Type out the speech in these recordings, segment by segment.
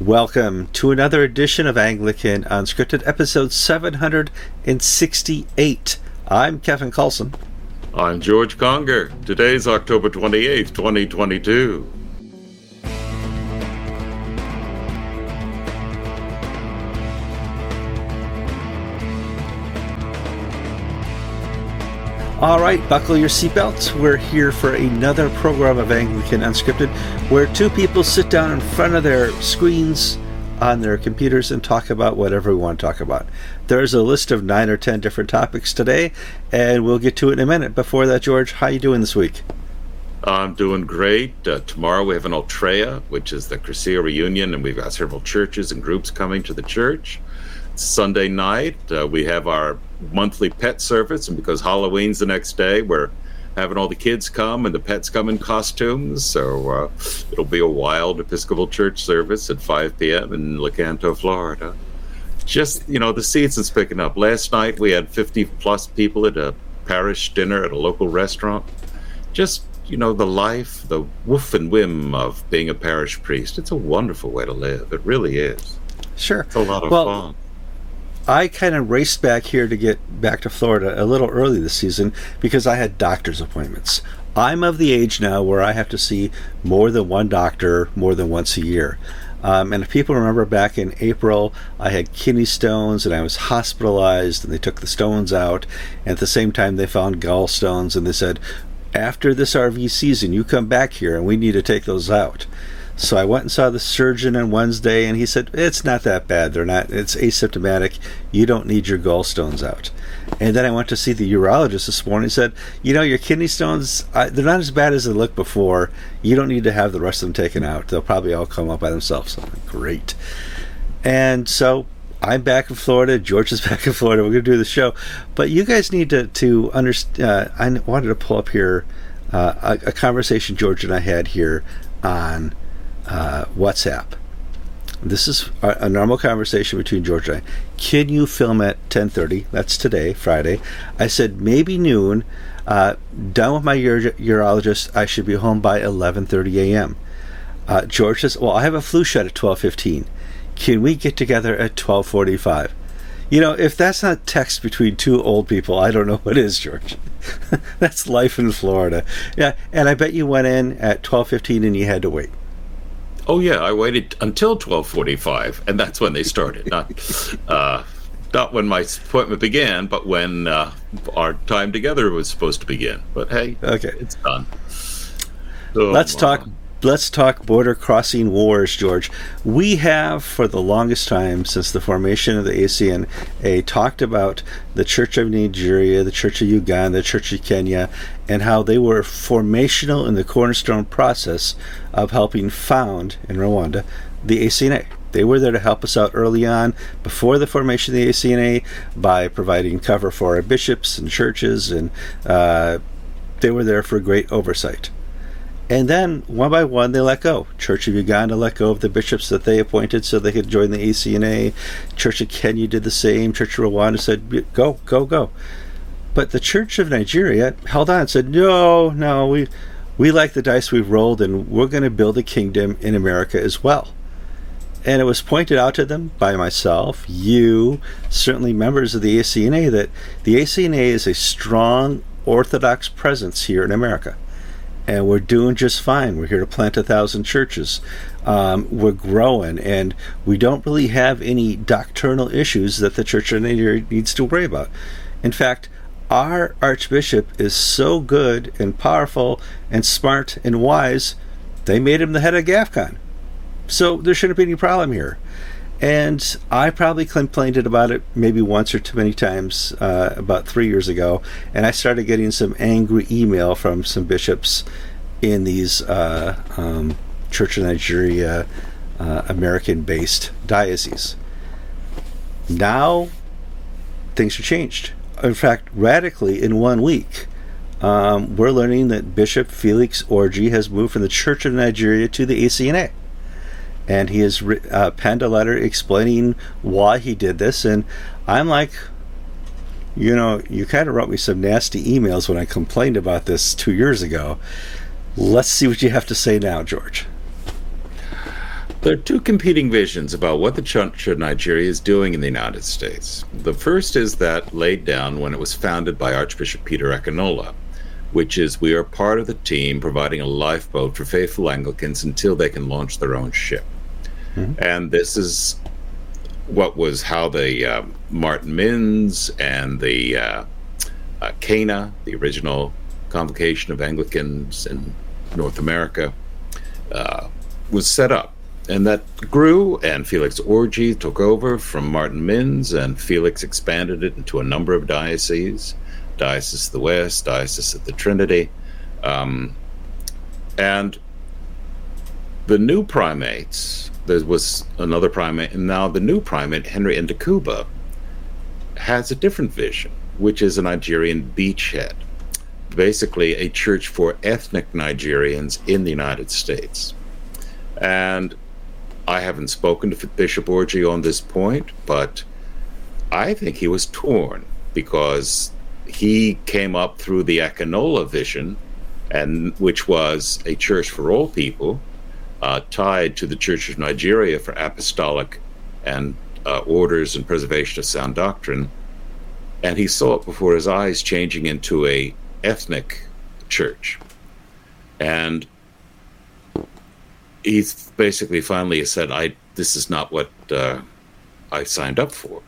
Welcome to another edition of Anglican Unscripted, episode 768. I'm Kevin Carlson. I'm George Conger. Today's October 28th, 2022. All right, buckle your seatbelts. We're here for another program of Anglican Unscripted where two people sit down in front of their screens on their computers and talk about whatever we want to talk about. There's a list of nine or ten different topics today, and we'll get to it in a minute. Before that, George, how are you doing this week? I'm doing great. Uh, tomorrow we have an Ultreia, which is the Cursillo reunion, and we've got several churches and groups coming to the church. Sunday night, uh, we have our monthly pet service, and because Halloween's the next day, we're having all the kids come and the pets come in costumes. So uh, it'll be a wild Episcopal Church service at 5 p.m. in Lecanto, Florida. Just, you know, the season's picking up. Last night we had 50 plus people at a parish dinner at a local restaurant. Just, you know, the life, the woof and whim of being a parish priest. It's a wonderful way to live. It really is. Sure. It's a lot of well, fun. I kind of raced back here to get back to Florida a little early this season because I had doctor's appointments. I'm of the age now where I have to see more than one doctor more than once a year. Um, and if people remember back in April, I had kidney stones and I was hospitalized, and they took the stones out. And at the same time, they found gallstones, and they said, after this RV season, you come back here and we need to take those out. So I went and saw the surgeon on Wednesday, and he said it's not that bad. They're not. It's asymptomatic. You don't need your gallstones out. And then I went to see the urologist this morning. He said, you know, your kidney stones they're not as bad as they looked before. You don't need to have the rest of them taken out. They'll probably all come up by themselves. So great. And so I'm back in Florida. George is back in Florida. We're going to do the show, but you guys need to to understand. Uh, I wanted to pull up here uh, a, a conversation George and I had here on uh, WhatsApp. This is a, normal conversation between George and I. Can you film at 10:30? That's today, Friday. I said maybe noon. Uh, done with my uro- urologist. I should be home by 11:30 a.m. Uh, George says, "Well, I have a flu shot at 12:15. Can we get together at 12:45?" You know, if that's not text between two old people, I don't know what is, George. that's life in Florida. Yeah, and I bet you went in at 12:15 and you had to wait. Oh yeah, I waited until twelve forty-five, and that's when they started. Not, uh, not when my appointment began, but when uh, our time together was supposed to begin. But hey, okay, it's done. Oh, Let's my. talk let's talk border crossing wars, George. We have, for the longest time since the formation of the ACNA, talked about the Church of Nigeria, the Church of Uganda, the Church of Kenya, and how they were formational in the cornerstone process of helping found in Rwanda the ACNA. They were there to help us out early on, before the formation of the ACNA, by providing cover for our bishops and churches, and uh, they were there for great oversight. And then, one by one, they let go. Church of Uganda let go of the bishops that they appointed so they could join the ACNA. Church of Kenya did the same. Church of Rwanda said, go, go, go. But the Church of Nigeria held on and said, no, no, we, we like the dice we've rolled and we're going to build a kingdom in America as well. And it was pointed out to them by myself, you, certainly members of the ACNA, that the ACNA is a strong Orthodox presence here in America and we're doing just fine. We're here to plant a thousand churches. Um, we're growing, and we don't really have any doctrinal issues that the Church of Nigeria needs to worry about. In fact, our Archbishop is so good and powerful and smart and wise, they made him the head of GAFCON. So there shouldn't be any problem here. And I probably complained about it maybe once or too many times uh, about three years ago. And I started getting some angry email from some bishops in these uh, um, Church of Nigeria uh, American based dioceses. Now things are changed. In fact, radically in one week. Um, we're learning that Bishop Felix Orji has moved from the Church of Nigeria to the ACNA and he has uh, penned a letter explaining why he did this. And I'm like, you know, you kind of wrote me some nasty emails when I complained about this two years ago. Let's see what you have to say now, George. There are two competing visions about what the Church of Nigeria is doing in the United States. The first is that laid down when it was founded by Archbishop Peter Akinola, which is we are part of the team providing a lifeboat for faithful Anglicans until they can launch their own ship. Mm-hmm. And this is what was how the uh, Martin Minns and the uh, uh, Cana, the original convocation of Anglicans in North America, uh, was set up. And that grew, and Felix Orji took over from Martin Minns, and Felix expanded it into a number of dioceses Diocese of the West, Diocese of the Trinity. Um, and the new primates, there was another primate, and now the new primate, Henry Ndukeba, has a different vision, which is a Nigerian beachhead, basically a church for ethnic Nigerians in the United States. And I haven't spoken to Bishop Orji on this point, but I think he was torn because he came up through the Akinola vision, and which was a church for all people, uh, tied to the Church of Nigeria for apostolic and uh, orders and preservation of sound doctrine. And he saw it before his eyes changing into a ethnic church. And he basically finally said, "I this is not what uh, I signed up for."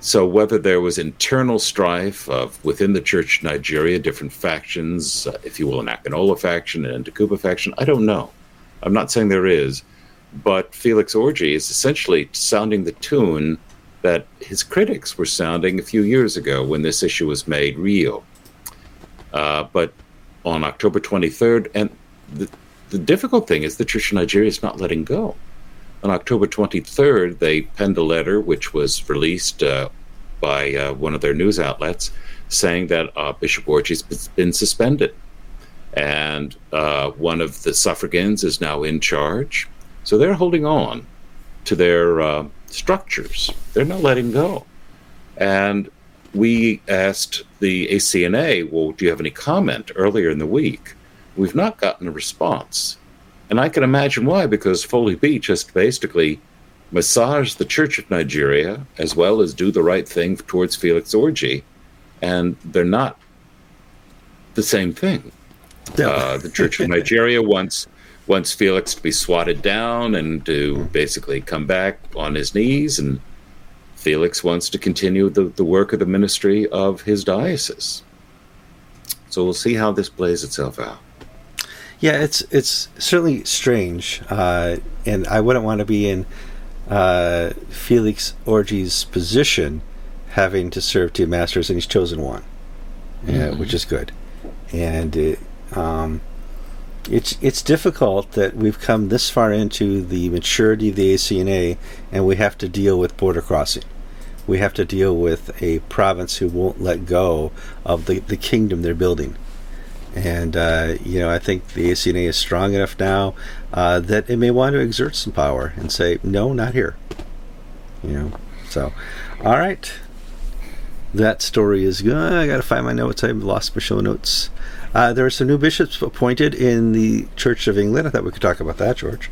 So whether there was internal strife of within the church Nigeria, different factions, uh, if you will, an Akinola faction and a Ndukeba faction, I don't know. I'm not saying there is, but Felix Orji is essentially sounding the tune that his critics were sounding a few years ago when this issue was made real. Uh, but on October 23rd, and the, the difficult thing is the Church of Nigeria is not letting go. On October 23rd, they penned a letter which was released uh, by uh, one of their news outlets saying that uh, Bishop Orji's been suspended. And uh, one of the suffragans is now in charge. So they're holding on to their uh, structures, they're not letting go. And we asked the ACNA, well, do you have any comment earlier in the week? We've not gotten a response. And I can imagine why, because Foley Beach just basically massaged the Church of Nigeria as well as do the right thing towards Felix Orji. And they're not the same thing. Uh, the Church of Nigeria wants wants Felix to be swatted down and to basically come back on his knees, and Felix wants to continue the, the work of the ministry of his diocese. So we'll see how this plays itself out. Yeah, it's it's certainly strange, uh, and I wouldn't want to be in uh, Felix Orji's position, having to serve two masters, and he's chosen one, mm-hmm. which is good. And it, um, it's it's difficult that we've come this far into the maturity of the ACNA, and we have to deal with border crossing. We have to deal with a province who won't let go of the, the kingdom they're building and, uh, you know, I think the ACNA is strong enough now uh, that it may want to exert some power and say, no, not here. You know, so, all right. That story is good. I got to find my notes. I've lost my show notes. Uh, there are some new bishops appointed in the Church of England. I thought we could talk about that, George.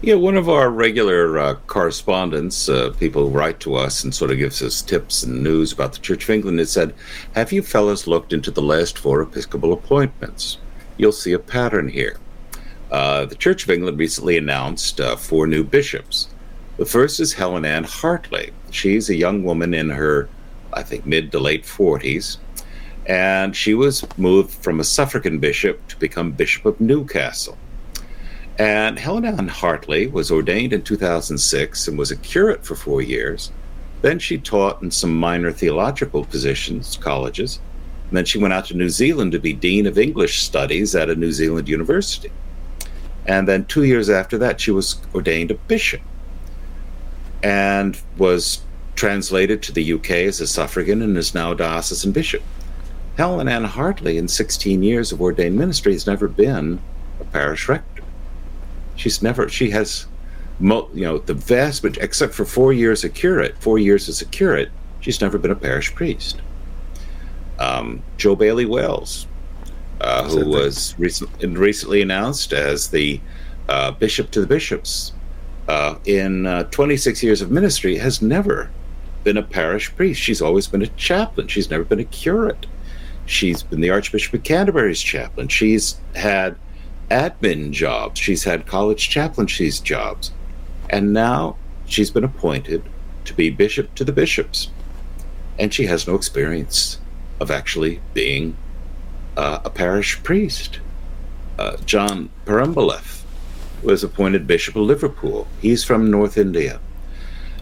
Yeah, one of our regular uh, correspondents, uh, people who write to us and sort of gives us tips and news about the Church of England, has said, Have you fellows looked into the last four episcopal appointments? You'll see a pattern here. Uh, the Church of England recently announced uh, four new bishops. The first is Helen Ann Hartley. She's a young woman in her, I think, mid to late 40s, and she was moved from a suffragan bishop to become Bishop of Newcastle. And Helen Ann Hartley was ordained in 2006 and was a curate for four years. Then she taught in some minor theological positions, colleges. And then she went out to New Zealand to be Dean of English Studies at a New Zealand university. And then two years after that, she was ordained a bishop and was translated to the UK as a suffragan and is now a diocesan bishop. Helen Ann Hartley, in 16 years of ordained ministry, has never been a parish rector. She's never. She has, you know, the vast, but except for four years a curate, four years as a curate, she's never been a parish priest. Um, Jo Bailey Wells, uh, who was recent, recently announced as the uh, bishop to the bishops, uh, in uh, 26 years of ministry, has never been a parish priest. She's always been a chaplain. She's never been a curate. She's been the Archbishop of Canterbury's chaplain. She's had admin jobs. She's had college chaplaincies jobs. And now she's been appointed to be bishop to the bishops. And she has no experience of actually being uh, a parish priest. Uh, John Perumbalath was appointed Bishop of Liverpool. He's from North India.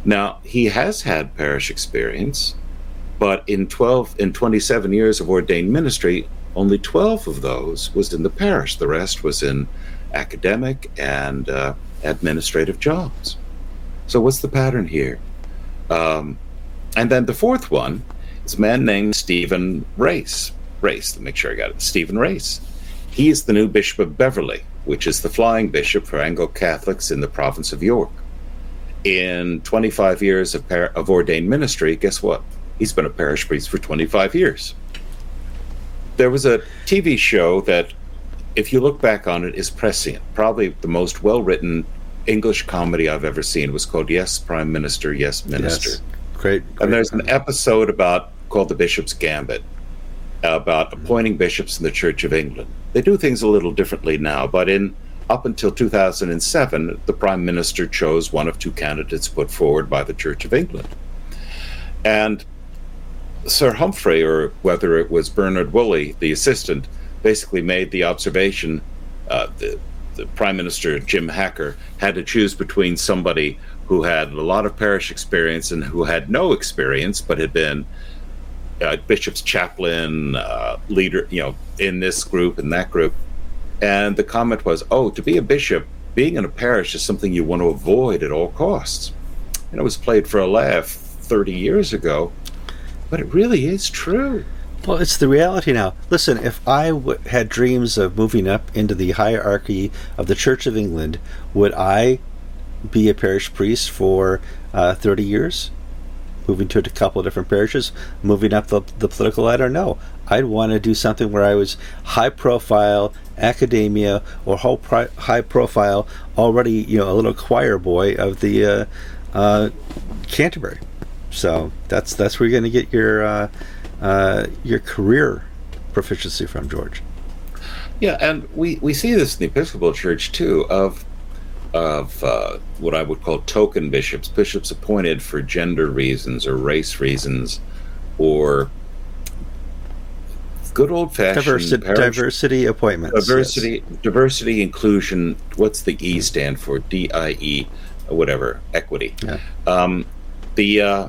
Now, he has had parish experience, but in 12 in 27 years of ordained ministry, only 12 of those was in the parish. The rest was in academic and uh, administrative jobs. So, what's the pattern here? Um, and then the fourth one is a man named Stephen Race. Race, to make sure I got it. Stephen Race. He is the new Bishop of Beverley, which is the flying bishop for Anglo Catholics in the province of York. In 25 years of, par- of ordained ministry, guess what? He's been a parish priest for 25 years. There was a TV show that, if you look back on it, is prescient. Probably the most well written English comedy I've ever seen was called Yes, Prime Minister, Yes, Minister. Yes. Great, great. And there's an episode about called The Bishop's Gambit about appointing bishops in the Church of England. They do things a little differently now, but in up until 2007, the Prime Minister chose one of two candidates put forward by the Church of England. And Sir Humphrey, or whether it was Bernard Woolley, the assistant, basically made the observation uh, the, the Prime Minister, Jim Hacker, had to choose between somebody who had a lot of parish experience and who had no experience but had been uh, bishop's chaplain, uh, leader, you know, in this group and that group. And the comment was, oh, to be a bishop, being in a parish is something you want to avoid at all costs. And it was played for a laugh 30 years ago, but it really is true. Well, it's the reality now. Listen, if I w- had dreams of moving up into the hierarchy of the Church of England, would I be a parish priest for uh, 30 years? Moving to a couple of different parishes, moving up the, the political ladder? No. I'd want to do something where I was high profile, academia, or high profile, already, you know, a little choir boy of the uh, uh, Canterbury. So that's that's where you're going to get your uh, uh, your career proficiency from, George. Yeah, and we, we see this in the Episcopal Church too of of uh, what I would call token bishops, bishops appointed for gender reasons or race reasons, or good old fashioned diversity, diversity appointments. Diversity, yes. diversity, inclusion. What's the E stand for? D I E, whatever. Equity. Yeah. Um, the uh,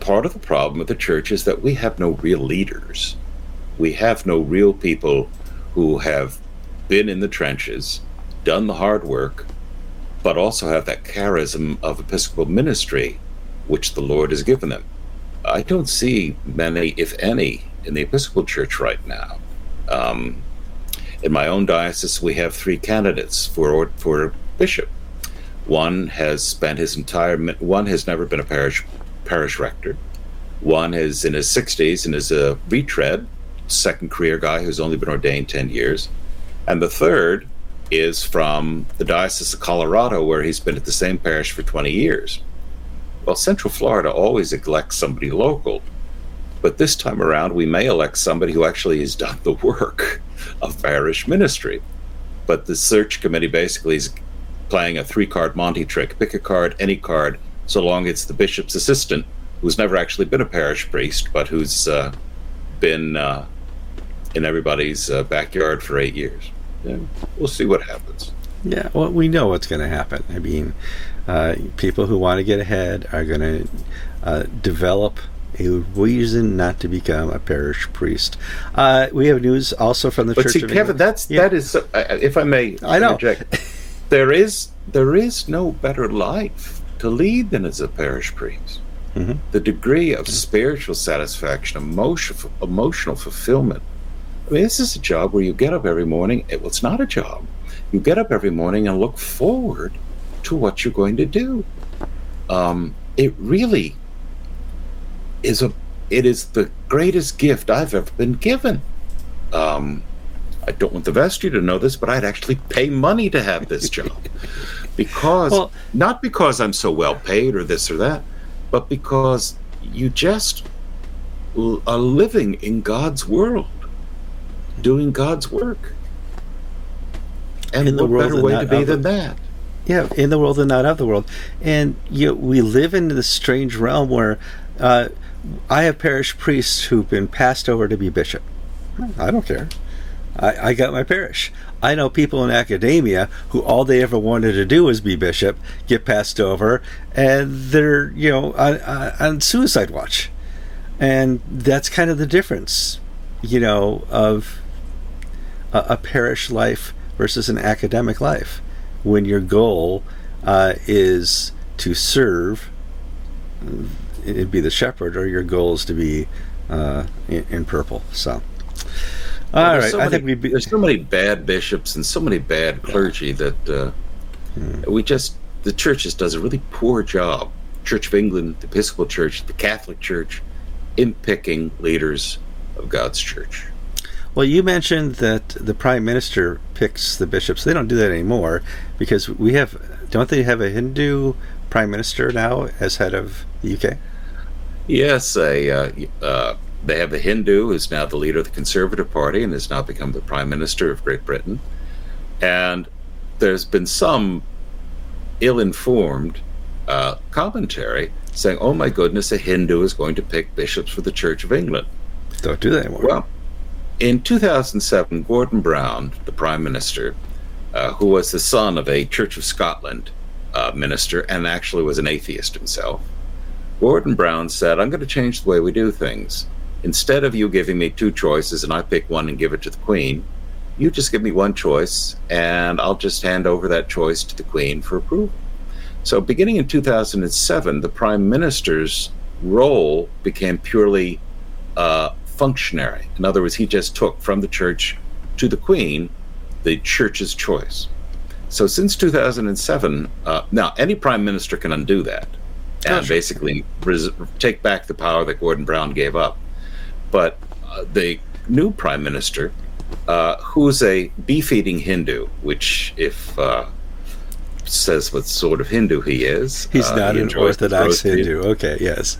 part of the problem with the church is that we have no real leaders. We have no real people who have been in the trenches, done the hard work, but also have that charism of episcopal ministry, which the Lord has given them. I don't see many, if any, in the Episcopal Church right now. Um, in my own diocese, we have three candidates for for bishop. One has spent his entire one has never been a parish parish rector. One is in his 60s and is a retread, second career guy who's only been ordained 10 years. And the third is from the Diocese of Colorado, where he's been at the same parish for 20 years. Well, Central Florida always elects somebody local, but this time around, we may elect somebody who actually has done the work of parish ministry. But the search committee basically is playing a three card Monty trick pick a card, any card, so long it's the bishop's assistant, who's never actually been a parish priest, but who's uh, been uh, in everybody's uh, backyard for eight years. Yeah, we'll see what happens. Yeah, well, we know what's going to happen. I mean, uh, people who want to get ahead are going to uh, develop a reason not to become a parish priest. Uh, we have news also from the but Church see, of Kevin, England. that's yeah. that is, uh, if I may, I know. Interject, there is there is no better life to lead than as a parish priest. Mm-hmm. The degree of spiritual satisfaction, emotional emotional fulfillment. I mean, this is a job where you get up every morning. It, well, it's not a job. You get up every morning and look forward to what you're going to do. Um, it really is a it is the greatest gift I've ever been given. Um, I don't want the vestry to know this, but I'd actually pay money to have this job. because, well, not because I'm so well paid or this or that, but because you just are living in God's world, doing God's work. And in the what better way to be than that? Yeah, in the world and not of the world. And you know, we live in this strange realm where uh, I have parish priests who've been passed over to be bishop. I don't care. I, I, got my parish. I know people in academia who all they ever wanted to do was be bishop, get passed over, and they're, you know, on, on suicide watch. And that's kind of the difference, you know, of a, a parish life versus an academic life. When your goal uh, is to serve, it'd be the shepherd, or your goal is to be uh, in, in purple. So. All right, so I many, think we be- there's so many bad bishops and so many bad clergy that uh, hmm. we just the church just does a really poor job. Church of England, the Episcopal Church, the Catholic Church, in picking leaders of God's church. Well, you mentioned that the prime minister picks the bishops. They don't do that anymore because we have, don't they have a Hindu prime minister now as head of the UK? Yes, a uh, uh, they have a Hindu, who's now the leader of the Conservative Party and has now become the Prime Minister of Great Britain. And there's been some ill informed uh, commentary saying, oh my goodness, a Hindu is going to pick bishops for the Church of England. Don't do that anymore. Well, in 2007, Gordon Brown, the Prime Minister, uh, who was the son of a Church of Scotland uh, minister and actually was an atheist himself, Gordon Brown said, I'm going to change the way we do things instead of you giving me two choices and I pick one and give it to the queen, you just give me one choice and I'll just hand over that choice to the queen for approval. So, beginning in 2007, the prime minister's role became purely uh, functionary. In other words, he just took from the church to the queen the church's choice. So, since 2007, uh, now any prime minister can undo that and basically res- take back the power that Gordon Brown gave up. But uh, the new prime minister, uh, who's a beef eating Hindu, which, if uh, says what sort of Hindu he is, he's uh, not he an Orthodox Hindu. Okay, yes.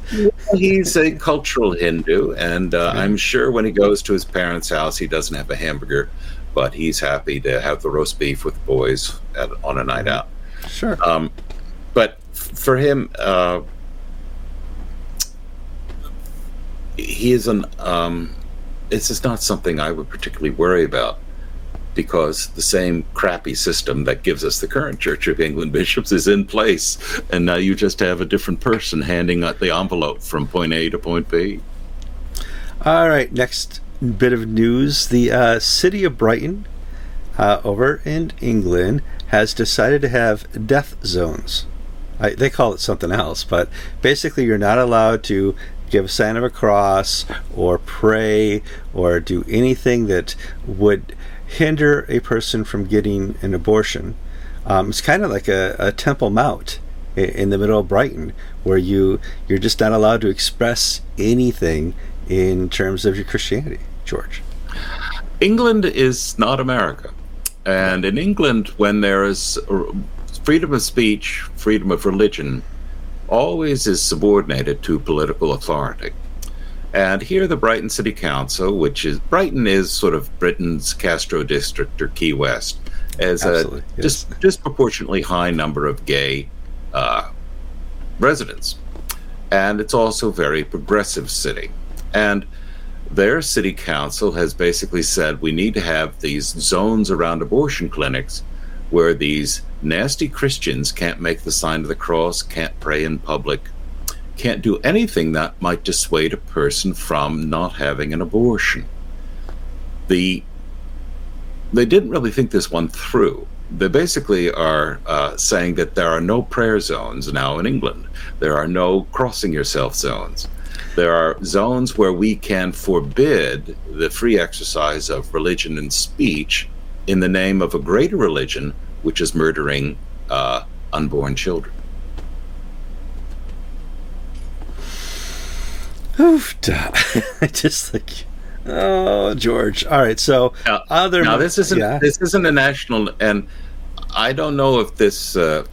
he's a cultural Hindu, and uh, I'm sure when he goes to his parents' house, he doesn't have a hamburger, but he's happy to have the roast beef with the boys at, on a night out. Sure. Um, but for him, uh, he is an um, this is not something I would particularly worry about because the same crappy system that gives us the current Church of England bishops is in place, and now you just have a different person handing out the envelope from point A to point B. All right, next bit of news: the uh, city of Brighton, uh, over in England, has decided to have death zones. I, they call it something else, but basically, you're not allowed to give a sign of a cross or pray or do anything that would hinder a person from getting an abortion. Um, it's kind of like a, a Temple Mount in the middle of Brighton, where you you're just not allowed to express anything in terms of your Christianity, George. England is not America, and in England, when there is freedom of speech, freedom of religion, always is subordinated to political authority. And here, the Brighton City Council, which is Brighton, is sort of Britain's Castro District or Key West, as Absolutely, a yes. dis- disproportionately high number of gay uh, residents, and it's also a very progressive city. And their city council has basically said we need to have these zones around abortion clinics where these nasty Christians can't make the sign of the cross, can't pray in public, can't do anything that might dissuade a person from not having an abortion. The they didn't really think this one through. They basically are uh, saying that there are no prayer zones now in England. There are no crossing yourself zones. There are zones where we can forbid the free exercise of religion and speech in the name of a greater religion, which is murdering uh, unborn children. Oof, I just like Oh, George. All right. So now, other now this isn't yeah. this isn't a national, and I don't know if this. Uh,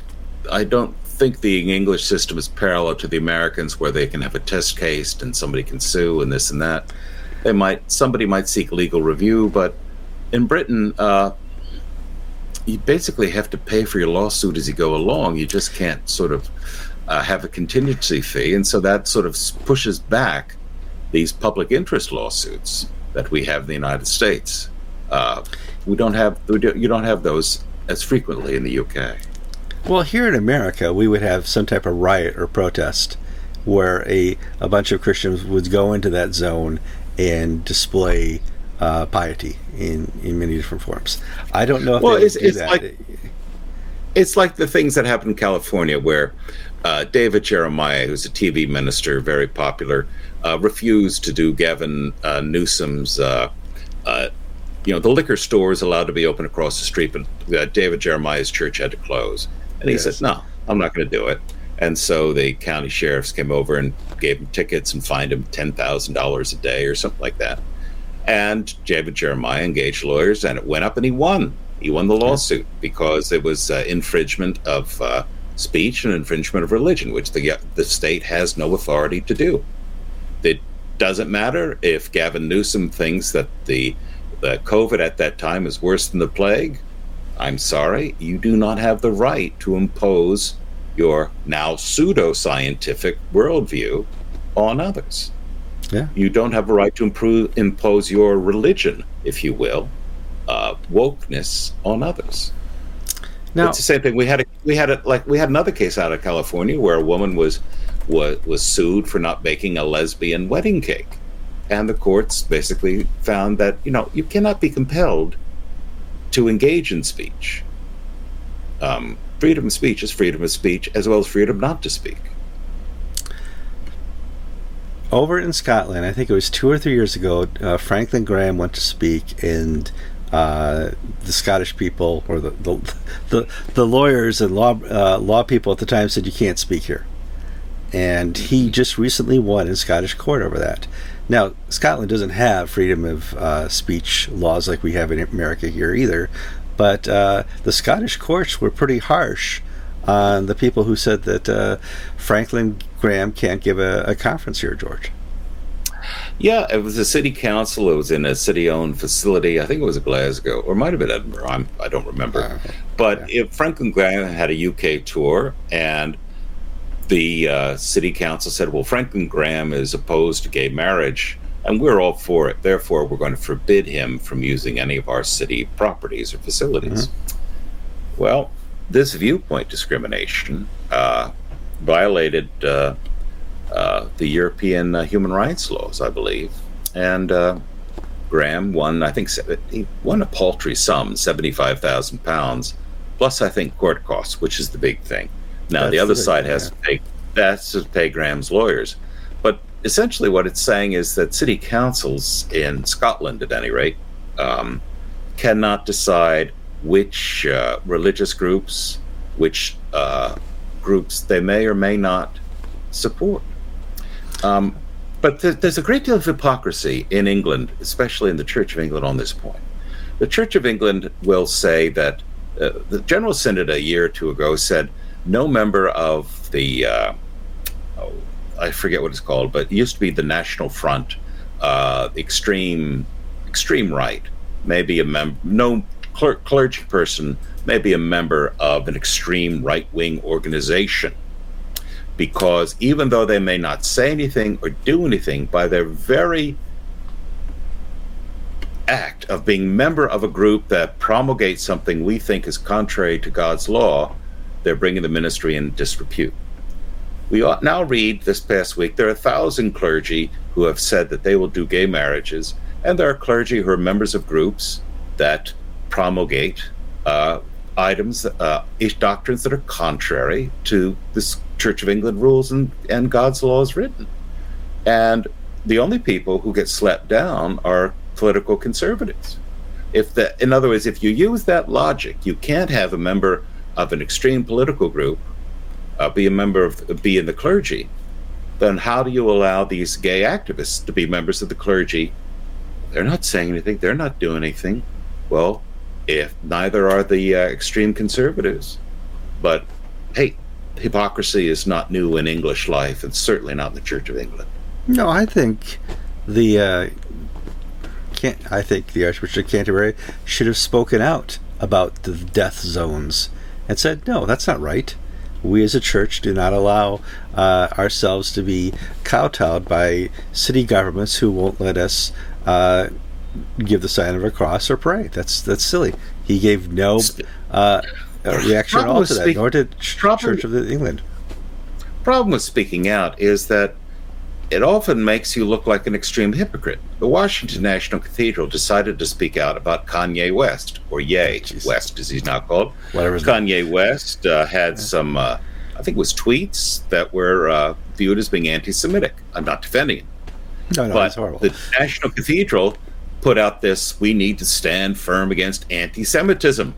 I don't think the English system is parallel to the Americans, where they can have a test case and somebody can sue and this and that. They might somebody might seek legal review, but in Britain, uh, you basically have to pay for your lawsuit as you go along. You just can't sort of uh, have a contingency fee, and so that sort of pushes back these public interest lawsuits that we have in the United States. Uh, we don't have we do, you don't have those as frequently in the UK. Well, here in America, we would have some type of riot or protest where a a bunch of Christians would go into that zone and display uh, piety in in many different forms. I don't know if well, it's, it's like it's like the things that happen in California where uh, David Jeremiah, who's a TV minister, very popular, uh, refused to do Gavin uh, Newsom's. Uh, uh, you know, the liquor store is allowed to be open across the street, but David Jeremiah's church had to close. And he yes. said, "No, I'm not going to do it." And so the county sheriffs came over and gave him tickets and fined him ten thousand dollars a day or something like that. And David Jeremiah engaged lawyers, and it went up, and he won. He won the lawsuit because it was uh, infringement of uh, speech and infringement of religion, which the the state has no authority to do. It doesn't matter if Gavin Newsom thinks that the the COVID at that time is worse than the plague. I'm sorry, you do not have the right to impose your now pseudo scientific worldview on others. Yeah. You don't have a right to improve, impose your religion, if you will, uh, wokeness on others. Now, it's the same thing. We had a we had a like we had another case out of California where a woman was was was sued for not baking a lesbian wedding cake, and the courts basically found that you know you cannot be compelled to engage in speech. Um, freedom of speech is freedom of speech as well as freedom not to speak. Over in Scotland, I think it was two or three years ago, uh, Franklin Graham went to speak, and uh, the Scottish people or the the, the, the lawyers and law uh, law people at the time said you can't speak here, and he just recently won in Scottish court over that. Now Scotland doesn't have freedom of uh, speech laws like we have in America here either, but uh, the Scottish courts were pretty harsh on the people who said that uh, Franklin Graham can't give a, a conference here, George. Yeah, it was a city council. It was in a city-owned facility. I think it was Glasgow, or might have been Edinburgh. I'm, I do not remember. Uh, but yeah. if Franklin Graham had a UK tour, and the uh, city council said, "Well, Franklin Graham is opposed to gay marriage, and we're all for it. Therefore, we're going to forbid him from using any of our city properties or facilities." Mm-hmm. Well, this viewpoint discrimination uh, violated uh, uh, the European uh, human rights laws, I believe. And uh, Graham won, I think, he won a paltry sum, seventy-five thousand pounds, plus I think court costs, which is the big thing. Now that's the other side has yeah. to pay that's to pay Graham's lawyers, but essentially what it's saying is that city councils in Scotland, at any rate, um, cannot decide which uh, religious groups, which uh, groups they may or may not support. Um, but th- there's a great deal of hypocrisy in England, especially in the Church of England, on this point. The Church of England will say that uh, the General Synod a year or two ago said no member of the, uh, oh, I forget what it's called, but it used to be the National Front, uh, extreme, extreme right, maybe a member, no cler- clergy person, may be a member of an extreme right wing organization because even though they may not say anything or do anything, by their very act of being member of a group that promulgates something we think is contrary to God's law, they're bringing the ministry in disrepute. We ought now read this past week there are a thousand clergy who have said that they will do gay marriages, and there are clergy who are members of groups that promulgate uh, items, uh, doctrines that are contrary to this Church of England rules and, and God's laws written. And the only people who get slapped down are political conservatives. If the, in other words, if you use that logic, you can't have a member of an extreme political group uh, be a member of, be in the clergy. Then how do you allow these gay activists to be members of the clergy they're not saying anything. They're not doing anything. Well, if neither are the uh, extreme conservatives, but hey, hypocrisy is not new in English life, and certainly not in the Church of England. No, I think the uh, can't. I think the Archbishop of Canterbury should have spoken out about the death zones and said, "No, that's not right. We as a church do not allow uh, ourselves to be kowtowed by city governments who won't let us." Uh, give the sign of a cross or pray. That's that's silly. He gave no uh, reaction at all to that, speak, nor did Church of England. Problem with speaking out is that it often makes you look like an extreme hypocrite. The Washington National Cathedral decided to speak out about Kanye West, or Ye oh, West, as he's now called. Whatever. Kanye. West uh, had yeah. some, uh, I think it was tweets that were uh, viewed as being anti-Semitic. I'm not defending him. No, no, but the National Cathedral put out this we need to stand firm against anti Semitism.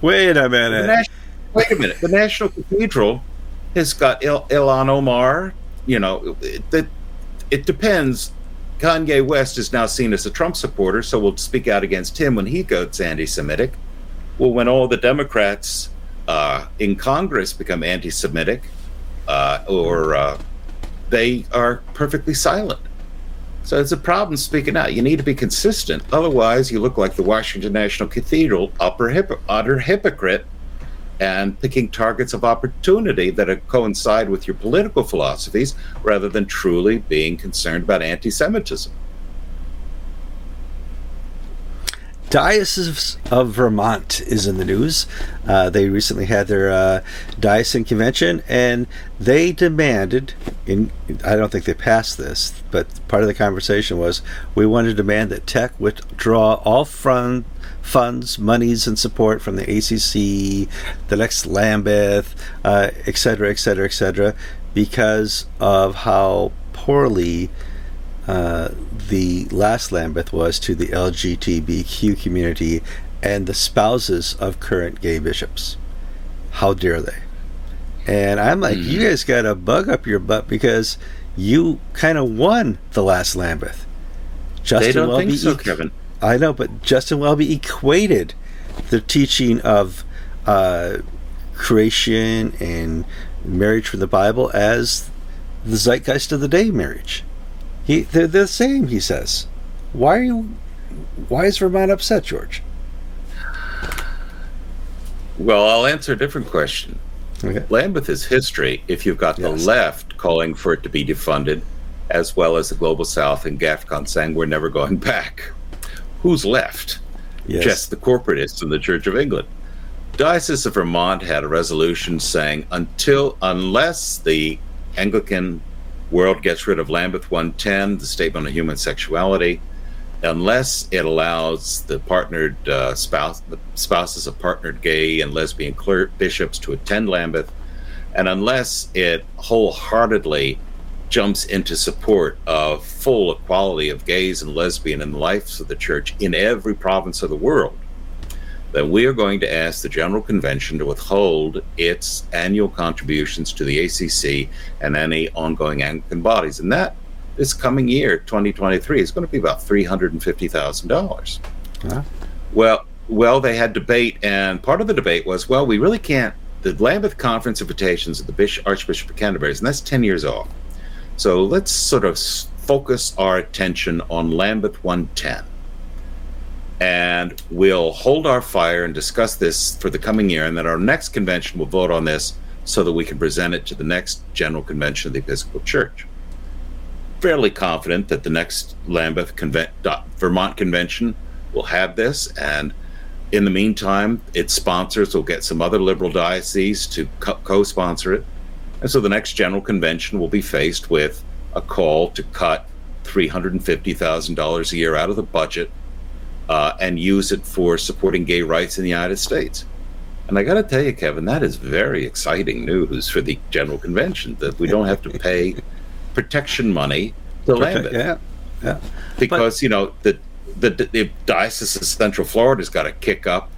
Wait a minute. wait a minute. The National Cathedral has got Il- Ilhan Omar. You know, it, it, it depends. Kanye West is now seen as a Trump supporter, so we'll speak out against him when he goes anti Semitic. Well, when all the Democrats uh, in Congress become anti Semitic, uh, or uh, they are perfectly silent. So it's a problem speaking out. You need to be consistent. Otherwise, you look like the Washington National Cathedral, upper hip- utter hypocrite, and picking targets of opportunity that coincide with your political philosophies rather than truly being concerned about anti Semitism. Diocese of Vermont is in the news. Uh, they recently had their uh, diocesan convention, and they demanded. In I don't think they passed this, but part of the conversation was we want to demand that TEC withdraw all fund, funds, monies, and support from the ACC, the next Lambeth, uh, et cetera, et cetera, et cetera, because of how poorly uh, the last Lambeth was to the LGBTQ community and the spouses of current gay bishops. How dare they? And I'm like, mm. you guys got a bug up your butt because you kind of won the last Lambeth. Justin they don't Welby think so, e- Kevin. I know, but Justin Welby equated the teaching of uh, creation and marriage from the Bible as the zeitgeist of the day marriage. He they're the same. He says. Why are you? Why is Vermont upset, George? Well, I'll answer a different question. Okay. Lambeth is history. If you've got yes. the left calling for it to be defunded, as well as the global South and GAFCON saying we're never going back, who's left? Yes. Just the corporatists in the Church of England. Diocese of Vermont had a resolution saying until unless the Anglican World gets rid of Lambeth 110, the Statement on Human Sexuality, unless it allows the partnered uh, spouse, the spouses of partnered gay and lesbian clerk bishops to attend Lambeth, and unless it wholeheartedly jumps into support of full equality of gays and lesbian in the lives of the church in every province of the world, then we are going to ask the General Convention to withhold its annual contributions to the ACC and any ongoing Anglican bodies. And that this coming year, 2023, is going to be about $350,000. Huh? Well, well, they had debate, and part of the debate was, well, we really can't. The Lambeth Conference invitations of the Bishop, Archbishop of Canterbury, and that's 10 years off. So let's sort of focus our attention on Lambeth 110 and we'll hold our fire and discuss this for the coming year. And then our next convention will vote on this so that we can present it to the next General Convention of the Episcopal Church. Fairly confident that the next Lambeth Conven- Vermont Convention will have this. And in the meantime, its sponsors will get some other liberal dioceses to co sponsor it. And so the next General Convention will be faced with a call to cut $350,000 a year out of the budget uh, and use it for supporting gay rights in the United States. And I got to tell you, Kevin, that is very exciting news for the General Convention that we don't have to pay protection money to Lambeth. Yeah, yeah. Because but, you know the, the the diocese of Central Florida's got to kick up,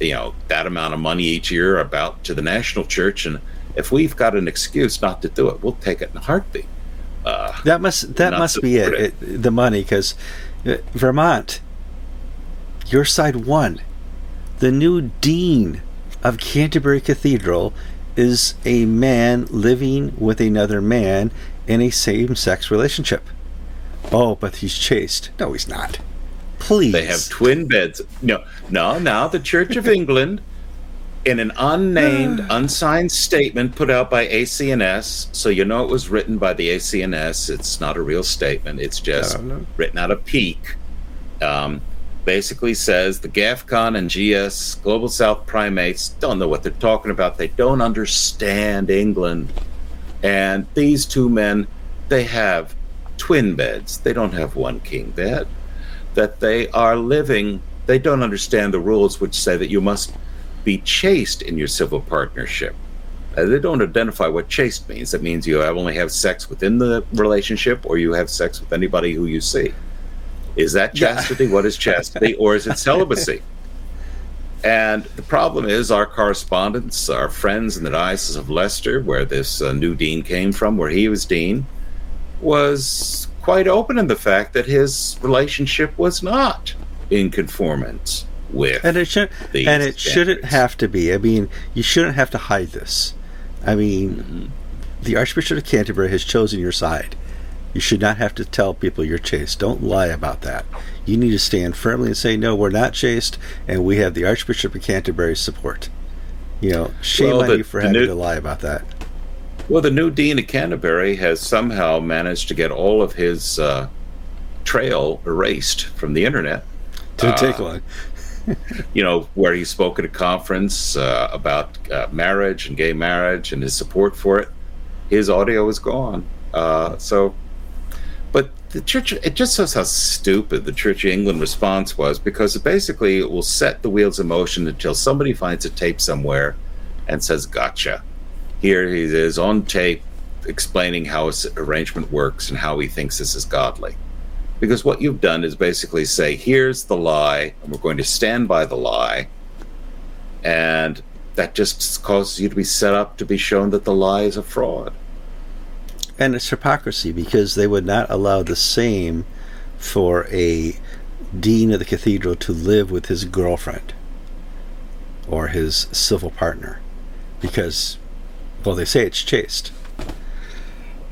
you know, that amount of money each year about to the national church, and if we've got an excuse not to do it, we'll take it in a heartbeat. Uh, that must that must be it, it, the money because Uh, Vermont, your side won. The new dean of Canterbury Cathedral is a man living with another man in a same sex relationship. Oh, but he's chaste. No, he's not. Please. They have twin beds. No, no, now the Church of England, in an unnamed, unsigned statement put out by ACNS, so you know it was written by the ACNS. It's not a real statement, it's just written out of pique. Um, basically says the GAFCON and GS Global South primates don't know what they're talking about. They don't understand England. And these two men, they have twin beds. They don't have one king bed. That they are living, they don't understand the rules which say that you must be chaste in your civil partnership. Uh, they don't identify what chaste means. That means you only have sex within the relationship or you have sex with anybody who you see. Is that chastity? Yeah. what is chastity? Or is it celibacy? And the problem is, our correspondents, our friends in the Diocese of Leicester, where this uh, new dean came from, where he was dean, was quite open in the fact that his relationship was not in conformance with and it should and it standards. shouldn't have to be. I mean, you shouldn't have to hide this. I mean, mm-hmm. the Archbishop of Canterbury has chosen your side. You should not have to tell people you're chaste. Don't lie about that. You need to stand firmly and say, no, we're not chaste, and we have the Archbishop of Canterbury's support. You know, shame well, on you for having new, to lie about that. Well, the new Dean of Canterbury has somehow managed to get all of his uh, trail erased from the internet. Didn't uh, take long. you know, where he spoke at a conference uh, about uh, marriage and gay marriage and his support for it. His audio is gone. Uh, so but the church, it just shows how stupid the Church of England response was because basically it will set the wheels in motion until somebody finds a tape somewhere and says, Gotcha. Here he is on tape explaining how his arrangement works and how he thinks this is godly. Because what you've done is basically say, Here's the lie, and we're going to stand by the lie. And that just causes you to be set up to be shown that the lie is a fraud and it's hypocrisy because they would not allow the same for a dean of the cathedral to live with his girlfriend or his civil partner. Because well they say it's chaste.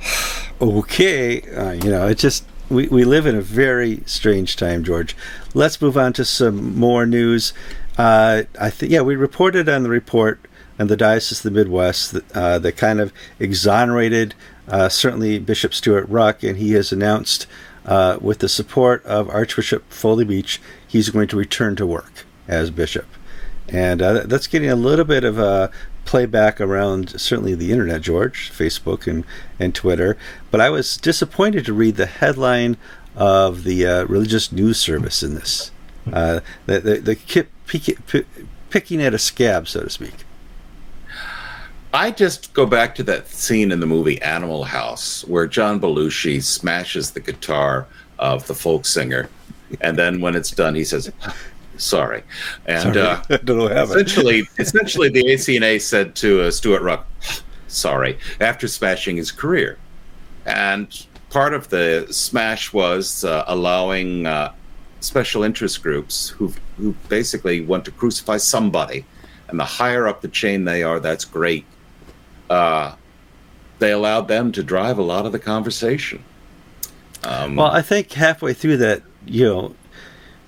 Okay uh, you know it just we, we live in a very strange time george. Let's move on to some more news. Uh, i think yeah we reported on the report and the Diocese of the Midwest that, uh, that kind of exonerated uh, certainly Bishop Stewart Ruch, and he has announced, uh, with the support of Archbishop Foley Beach, he's going to return to work as bishop. And uh, that's getting a little bit of a playback around certainly the internet, George, Facebook and, and Twitter. But I was disappointed to read the headline of the uh, religious news service in this. Uh, the picking at a scab, so to speak. I just go back to that scene in the movie Animal House where John Belushi smashes the guitar of the folk singer, and then when it's done, he says, "Sorry," and Sorry. Uh, essentially, essentially, the ACNA said to uh, Stewart Ruch, "Sorry," after smashing his career, and part of the smash was uh, allowing uh, special interest groups who who basically want to crucify somebody, and the higher up the chain they are, that's great uh, they allowed them to drive a lot of the conversation. Um, well, I think halfway through that, you know,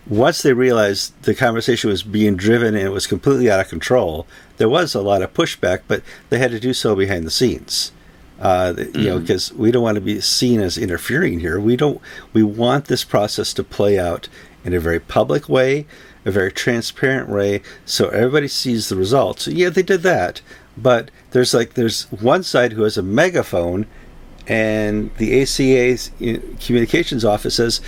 once they realized the conversation was being driven and it was completely out of control, there was a lot of pushback, but they had to do so behind the scenes. Uh, mm-hmm. You know, because mm-hmm. we don't want to be seen as interfering here. We don't. We want this process to play out in a very public way, a very transparent way, so everybody sees the results. Yeah, they did that, but there's like there's one side who has a megaphone and the ACNA's communications office says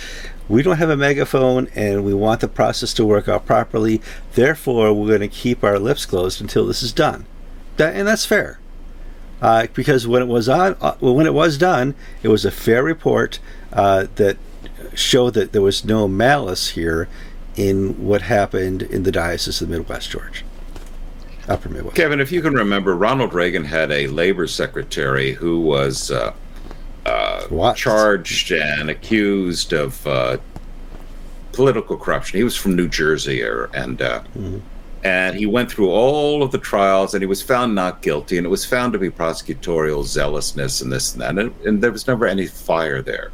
we don't have a megaphone and we want the process to work out properly. Therefore we're going to keep our lips closed until this is done. That, and that's fair uh, because when it was on uh, when it was done it was a fair report uh, that showed that there was no malice here in what happened in the diocese of the midwest george Upper Midwest. Kevin, if you can remember, Ronald Reagan had a labor secretary who was uh, uh, charged and accused of uh, political corruption. He was from New Jersey, or, and uh, mm-hmm. and he went through all of the trials, and he was found not guilty, and it was found to be prosecutorial zealousness and this and that, and, and there was never any fire there.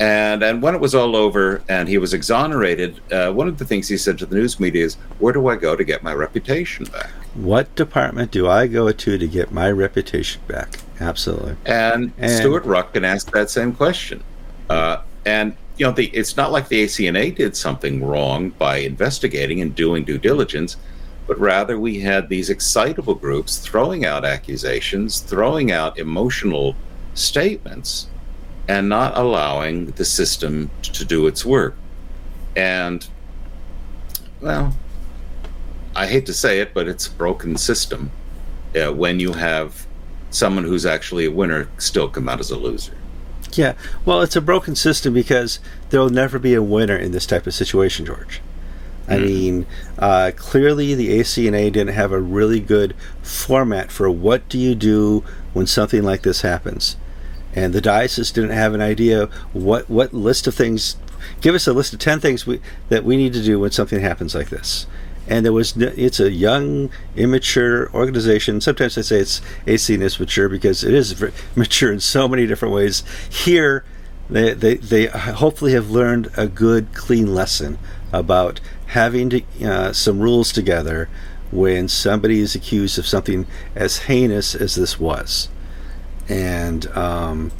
And and when it was all over and he was exonerated, uh, one of the things he said to the news media is, "Where do I go to get my reputation back?" What department do I go to to get my reputation back? Absolutely. And, and Stewart Rutkin asked that same question. Uh, and you know, the, it's not like the ACNA did something wrong by investigating and doing due diligence, but rather we had these excitable groups throwing out accusations, throwing out emotional statements, and not allowing the system to do its work. And, well, I hate to say it, but it's a broken system uh, when you have someone who's actually a winner still come out as a loser. Yeah, well, it's a broken system because there will never be a winner in this type of situation, George. I mm. mean, uh, clearly the ACNA didn't have a really good format for what do you do when something like this happens, and the diocese didn't have an idea what what list of things. Give us a list of ten things we, that we need to do when something happens like this and there was it's a young, immature organization. Sometimes I say it's ACN is mature because it is mature in so many different ways. Here, they, they, they hopefully have learned a good, clean lesson about having to, uh, some rules together when somebody is accused of something as heinous as this was. And um,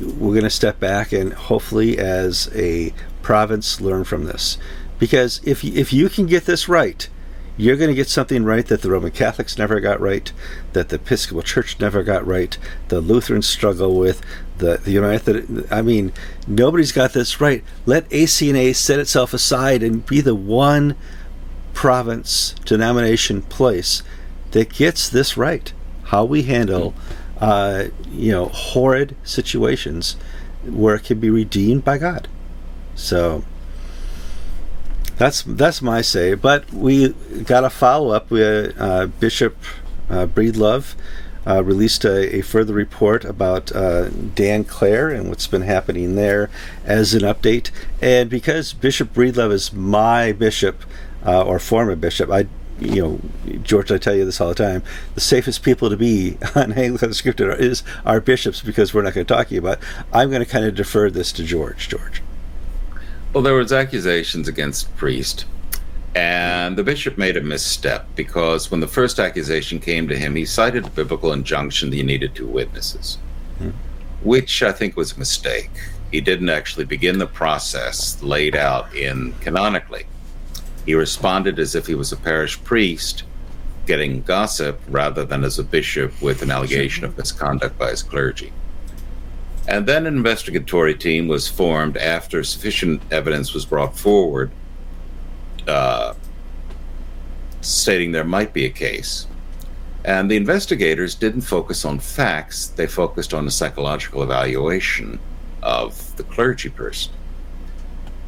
we're going to step back and hopefully, as a province, learn from this. Because if if you can get this right, you're going to get something right that the Roman Catholics never got right, that the Episcopal Church never got right, the Lutherans struggle with, the, the United. I mean, nobody's got this right. Let ACNA set itself aside and be the one province, denomination, place that gets this right. How we handle, uh, you know, horrid situations where it can be redeemed by God. So that's that's my say. But we got a follow up. with uh, Bishop uh, Breedlove uh, released a, a, further report about uh, Dan Clare and what's been happening there as an update. And because Bishop Breedlove is my bishop uh, or former bishop, I you know, George, I tell you this all the time. The safest people to be on Anglican Unscripted is our bishops because we're not going to talk to you about. I'm going to kind of defer this to George. George. Well, there was accusations against priest, and the bishop made a misstep because when the first accusation came to him, he cited a biblical injunction that you needed two witnesses, hmm. which I think was a mistake. He didn't actually begin the process laid out in canonically. He responded as if he was a parish priest getting gossip rather than as a bishop with an allegation of misconduct by his clergy. And then an investigatory team was formed after sufficient evidence was brought forward uh, stating there might be a case. And the investigators didn't focus on facts, they focused on a psychological evaluation of the clergy person.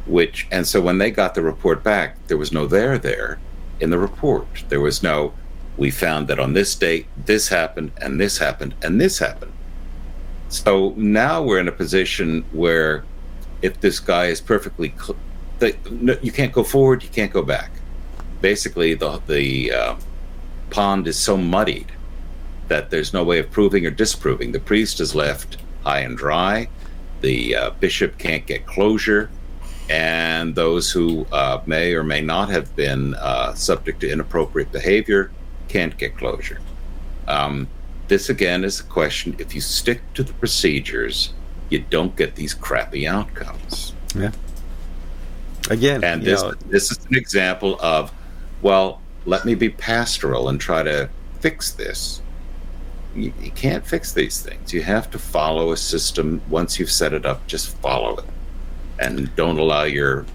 Which, and so when they got the report back, there was no there there in the report. There was no, we found that on this date, this happened, and this happened, and this happened. So now we're in a position where if this guy is perfectly, cl- no, you can't go forward, you can't go back. Basically, the the uh, pond is so muddied that there's no way of proving or disproving. The priest is left high and dry. The uh, bishop can't get closure, and those who uh, may or may not have been uh, subject to inappropriate behavior can't get closure. Um, this again is a question if you stick to the procedures, you don't get these crappy outcomes. Yeah. Again, and this know, this is an example of, well, let me be pastoral and try to fix this. You, you can't fix these things. You have to follow a system. Once you've set it up, just follow it, and don't allow your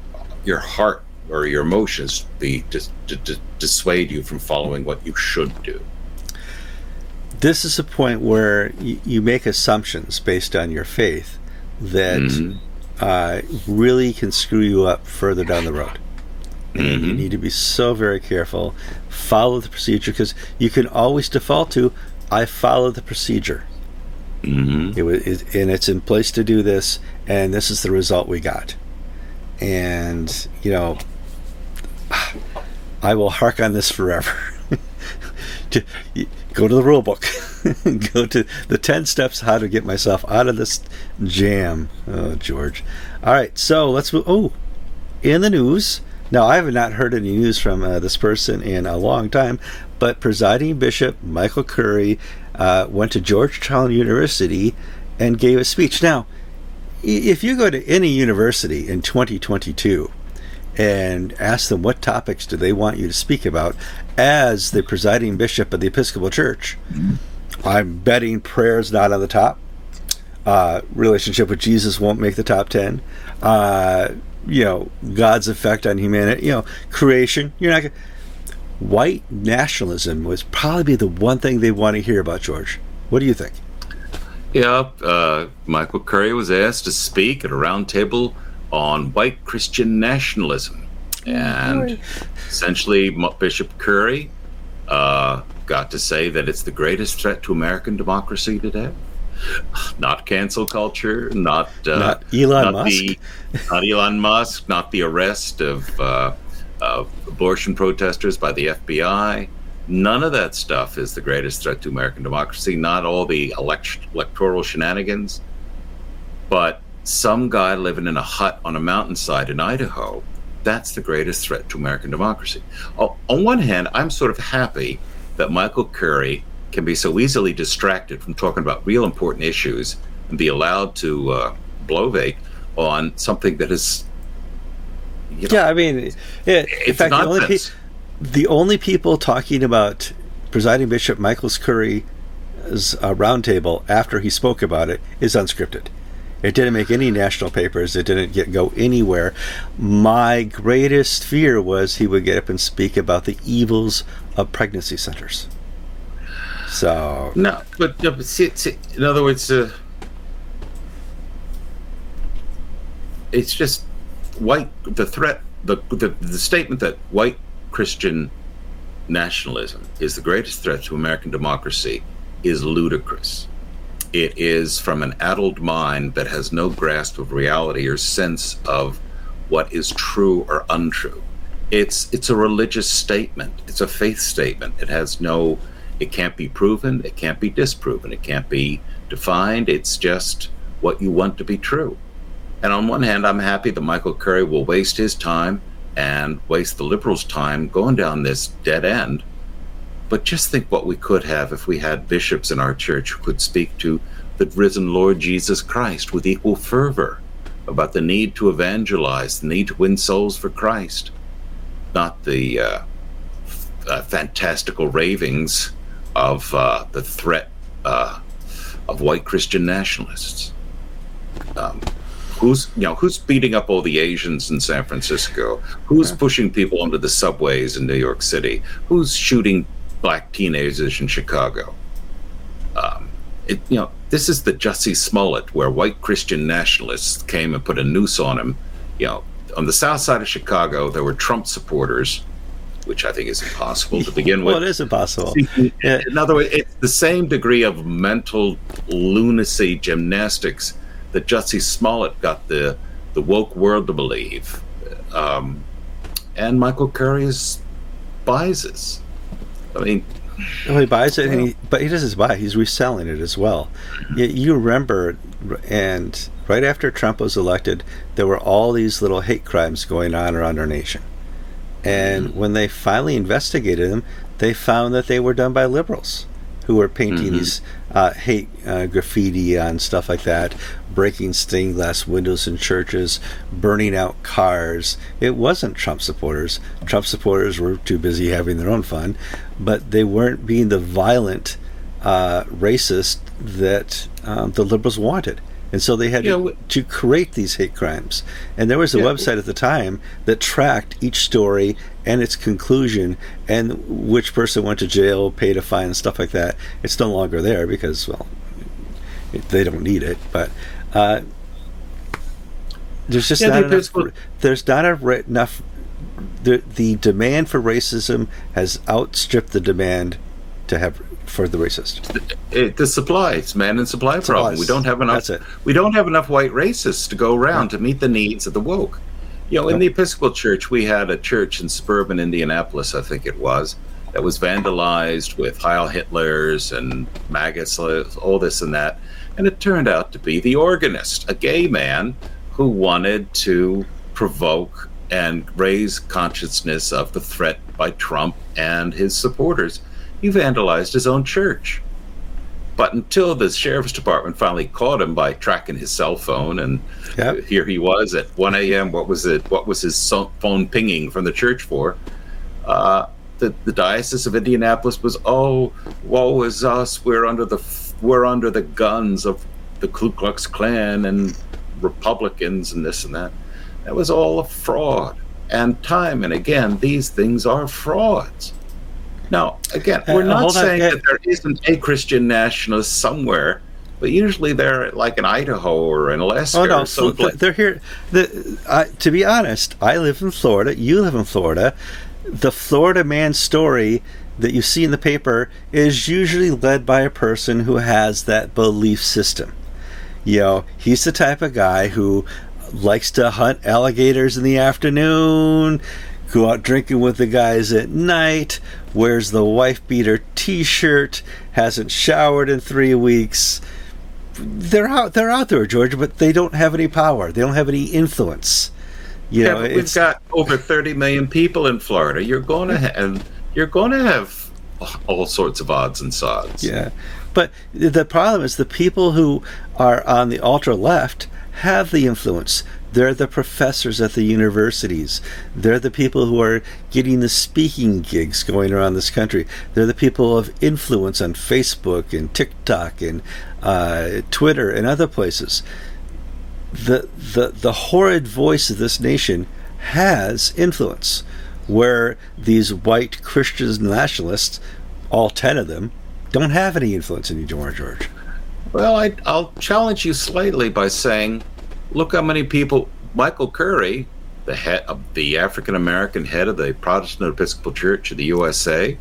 your heart or your emotions be to, to, to dissuade you from following what you should do this is a point where y- you make assumptions based on your faith that mm-hmm. uh, really can screw you up further down the road. Mm-hmm. You need to be so very careful. Follow the procedure because you can always default to, I follow the procedure. Mm-hmm. It was, it, and it's in place to do this, and this is the result we got. and you know, I will hark on this forever. to go to the rule book, go to the ten steps how to get myself out of this jam. Oh, George. All right, so let's. Oh, in the news. Now, I have not heard any news from uh, this person in a long time, but presiding bishop Michael Curry uh, went to Georgetown University and gave a speech. Now, if you go to any university in 2022 and ask them what topics do they want you to speak about as the presiding bishop of the Episcopal Church, mm-hmm. I'm betting prayer is not on the top. Uh, relationship with Jesus won't make the top 10. Uh, you know, God's effect on humanity, you know, creation. You're not going White nationalism was probably the one thing they want to hear about, George. What do you think? Yeah, uh, Michael Curry was asked to speak at a roundtable on white Christian nationalism. And essentially, Bishop Curry uh, got to say that it's the greatest threat to American democracy today. Not cancel culture, not, uh, not Elon not Musk, the, not Elon Musk, not the arrest of uh, of abortion protesters by the FBI. None of that stuff is the greatest threat to American democracy. Not all the elect- electoral shenanigans, but some guy living in a hut on a mountainside in Idaho. That's the greatest threat to American democracy. on one hand, I'm sort of happy that Michael Curry can be so easily distracted from talking about real important issues and be allowed to uh, on something that is you know, yeah, I mean, yeah, in fact, the only, pe- the only, people talking about presiding Bishop Michael Curry's uh, roundtable after he spoke about it is unscripted. It didn't make any national papers. It didn't get go anywhere. My greatest fear was he would get up and speak about the evils of pregnancy centers. So no, but, no, but see, see, in other words, uh, it's just white the threat the, the the statement that white Christian nationalism is the greatest threat to American democracy is ludicrous. It is from an addled mind that has no grasp of reality or sense of what is true or untrue. It's it's a religious statement. It's a faith statement. It has no it can't be proven, it can't be disproven, it can't be defined. It's just what you want to be true. And on one hand, I'm happy that Michael Curry will waste his time and waste the liberals' time going down this dead end. But just think what we could have if we had bishops in our church who could speak to the risen Lord Jesus Christ with equal fervor about the need to evangelize, the need to win souls for Christ, not the uh, uh, fantastical ravings of uh, the threat uh, of white Christian nationalists. Um, Who's you know who's beating up all the Asians in San Francisco? Who's pushing people onto the subways in New York City? Who's shooting black teenagers in Chicago? Um, it, you know, this is the Jussie Smollett where white Christian nationalists came and put a noose on him. You know, on the south side of Chicago, there were Trump supporters, which I think is impossible to begin with. well, it is impossible. In other words, it's the same degree of mental lunacy gymnastics that Jussie Smollett got the the woke world to believe, um, and Michael Curry is buys this. I mean, well, he buys it, he, but he doesn't buy; he's reselling it as well. You, you remember, and right after Trump was elected, there were all these little hate crimes going on around our nation. And mm-hmm. when they finally investigated them, they found that they were done by liberals who were painting mm-hmm. these uh, hate uh, graffiti and stuff like that, breaking stained glass windows in churches, burning out cars. It wasn't Trump supporters. Trump supporters were too busy having their own fun, but they weren't being the violent uh, racist that um, the liberals wanted. And so they had you know, to, create these hate crimes. And there was a yeah. website at the time that tracked each story and its conclusion and which person went to jail, paid a fine, and stuff like that. It's no longer there because, well, they don't need it. But uh, there's just yeah, not enough. There's not enough. The, the demand for racism has outstripped the demand to have for the racist. It, the supply, it's man and supply Supplies. problem. We don't have enough. We don't have enough white racists to go around to meet the needs of the woke. You know, in the Episcopal Church, we had a church in suburban Indianapolis, I think it was, that was vandalized with Heil Hitlers and maggots, uh, all this and that. And it turned out to be the organist, a gay man who wanted to provoke and raise consciousness of the threat by Trump and his supporters. He vandalized his own church. But until the sheriff's department finally caught him by tracking his cell phone, and yep. here he was at 1 a.m. What was it? What was his phone pinging from the church for? Uh, the, the diocese of Indianapolis was, oh, woe is us. We're under the we're under the guns of the Ku Klux Klan and Republicans and this and that. That was all a fraud. And time and again, these things are frauds. Now, again, we're uh, not saying on. that there isn't a Christian nationalist somewhere, but usually they're like in Idaho or in Alaska. Oh no, so they're here. The, uh, to be honest, I live in Florida. You live in Florida. The Florida man story that you see in the paper is usually led by a person who has that belief system. You know, he's the type of guy who likes to hunt alligators in the afternoon, go out drinking with the guys at night, wears the wife beater T-shirt, hasn't showered in three weeks. They're out. They're out there, Georgia, but they don't have any power. They don't have any influence. You yeah, know, we've got over 30 million people in Florida. You're going to have you're going to have all sorts of odds and sods. Yeah, but the problem is the people who are on the ultra left have the influence. They're the professors at the universities. They're the people who are getting the speaking gigs going around this country. They're the people of influence on Facebook and TikTok and uh, Twitter and other places. The, the, the horrid voice of this nation has influence, where these white Christian nationalists, all 10 of them, don't have any influence anymore, George. Well, I, will challenge you slightly by saying, look how many people. Michael Curry, the head of the African American head of the Protestant Episcopal Church of the USA,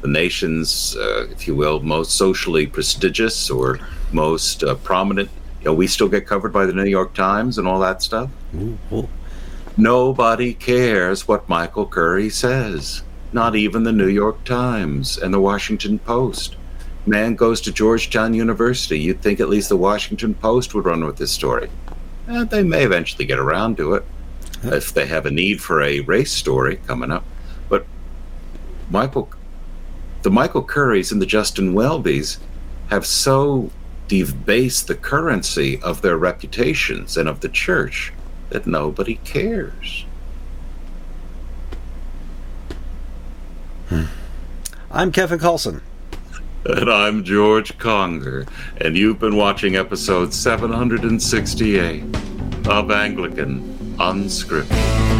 the nation's, uh, if you will, most socially prestigious or most uh, prominent. You know, we still get covered by the New York Times and all that stuff. Ooh, ooh. Nobody cares what Michael Curry says. Not even the New York Times and the Washington Post man goes to Georgetown University. You'd think at least the Washington Post would run with this story. And they may eventually get around to it if they have a need for a race story coming up. But Michael, the Michael Currys and the Justin Welbys have so debased the currency of their reputations and of the church that nobody cares. Hmm. I'm Kevin Kallsen. And I'm George Conger, and you've been watching episode 768 of Anglican Unscripted.